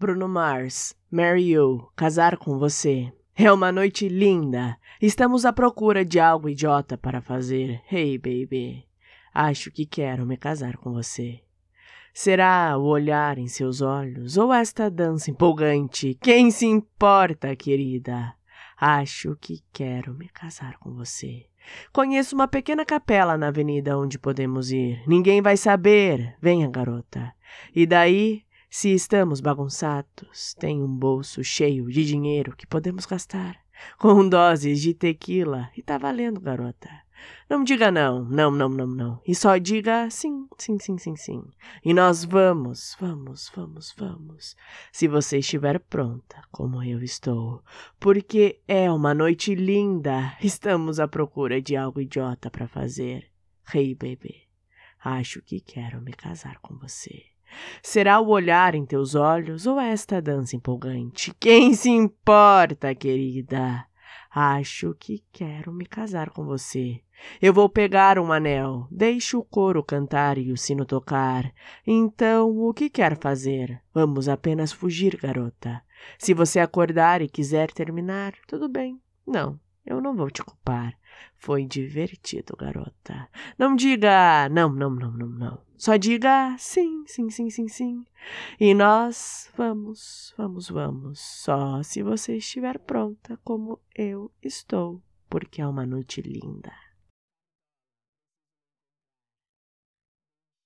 Bruno Mars, marry you, casar com você. É uma noite linda. Estamos à procura de algo idiota para fazer. Hey, baby. Acho que quero me casar com você. Será o olhar em seus olhos ou esta dança empolgante? Quem se importa, querida? Acho que quero me casar com você. Conheço uma pequena capela na avenida onde podemos ir. Ninguém vai saber. Venha, garota. E daí, se estamos bagunçados, tem um bolso cheio de dinheiro que podemos gastar. Com doses de tequila. E tá valendo, garota. Não diga não, não, não, não, não. E só diga sim, sim, sim, sim, sim. E nós vamos, vamos, vamos, vamos. Se você estiver pronta, como eu estou. Porque é uma noite linda. Estamos à procura de algo idiota para fazer. Hey, baby. Acho que quero me casar com você. Será o olhar em teus olhos ou esta dança empolgante? Quem se importa, querida? Acho que quero me casar com você. Eu vou pegar um anel. Deixe o coro cantar e o sino tocar. Então, o que quer fazer? Vamos apenas fugir, garota. Se você acordar e quiser terminar, tudo bem. Não, eu não vou te culpar. Foi divertido, garota. Não diga não, não, não, não, não. Só diga sim, sim, sim, sim, sim. E nós vamos, vamos, vamos. Só se você estiver pronta como eu estou, porque é uma noite linda.